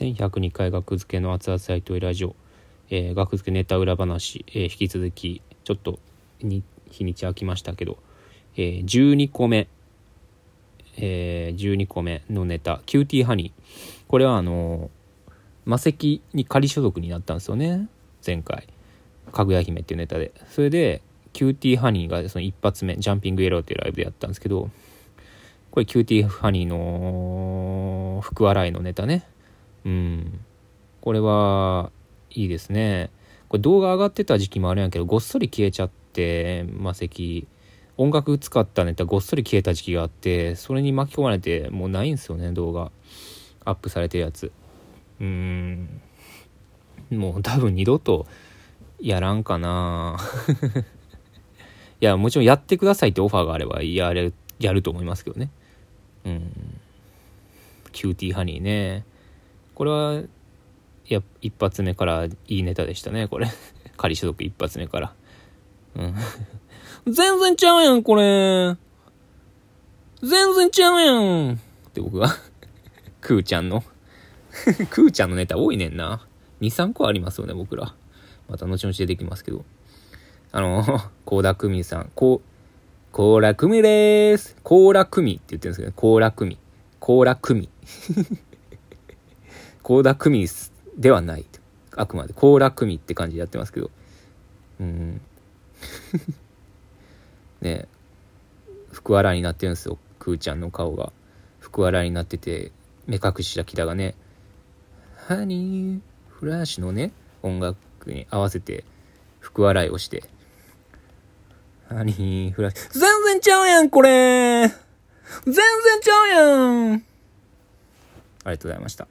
1102回ガクヅケの熱々サイトラジオ、えー、ガクヅケネタ裏話、えー、引き続きちょっとに日にち空きましたけど、えー、12個目、えー、12個目のネタ。キューティーハニー。これはあのマセキに仮所属になったんですよね。前回。かぐや姫っていうネタで。それでキューティーハニーがその一発目ジャンピングエローっていうライブでやったんですけどこれキューティーハニーの福笑いのネタね。うん。これはいいですね。これ動画上がってた時期もあるんやけどごっそり消えちゃって魔石音楽使ったネタごっそり消えた時期があってそれに巻き込まれてもうないんですよね動画。アップされてるやつ。うん。もう多分二度とやらんかな。いやもちろんやってくださいってオファーがあればやれやると思いますけどね。うん。キューティーハニーね。これは、いや、一発目からいいネタでしたね、これ。仮所属一発目から。うん。全然ちゃうやん、これ。全然ちゃうやん。って僕が クーちゃんのクーちゃんのネタ多いねんな。2、3個ありますよね、僕ら。また後々出てきますけど。あの、コーダクミさん、こう、コーラクミでーす。コーラクミって言ってるんですけど、コーラクミ。コーラクミ。コーダクミではない。あくまでコーラクミって感じでやってますけど。うん。ね福笑いになってるんですよ。くーちゃんの顔が。福笑いになってて、目隠ししたキラがね、ハニーフラッシュのね、音楽に合わせて、福笑いをして、ハニーフラッシュ、全然ちゃうやん、これ全然ちゃうやんありがとうございました。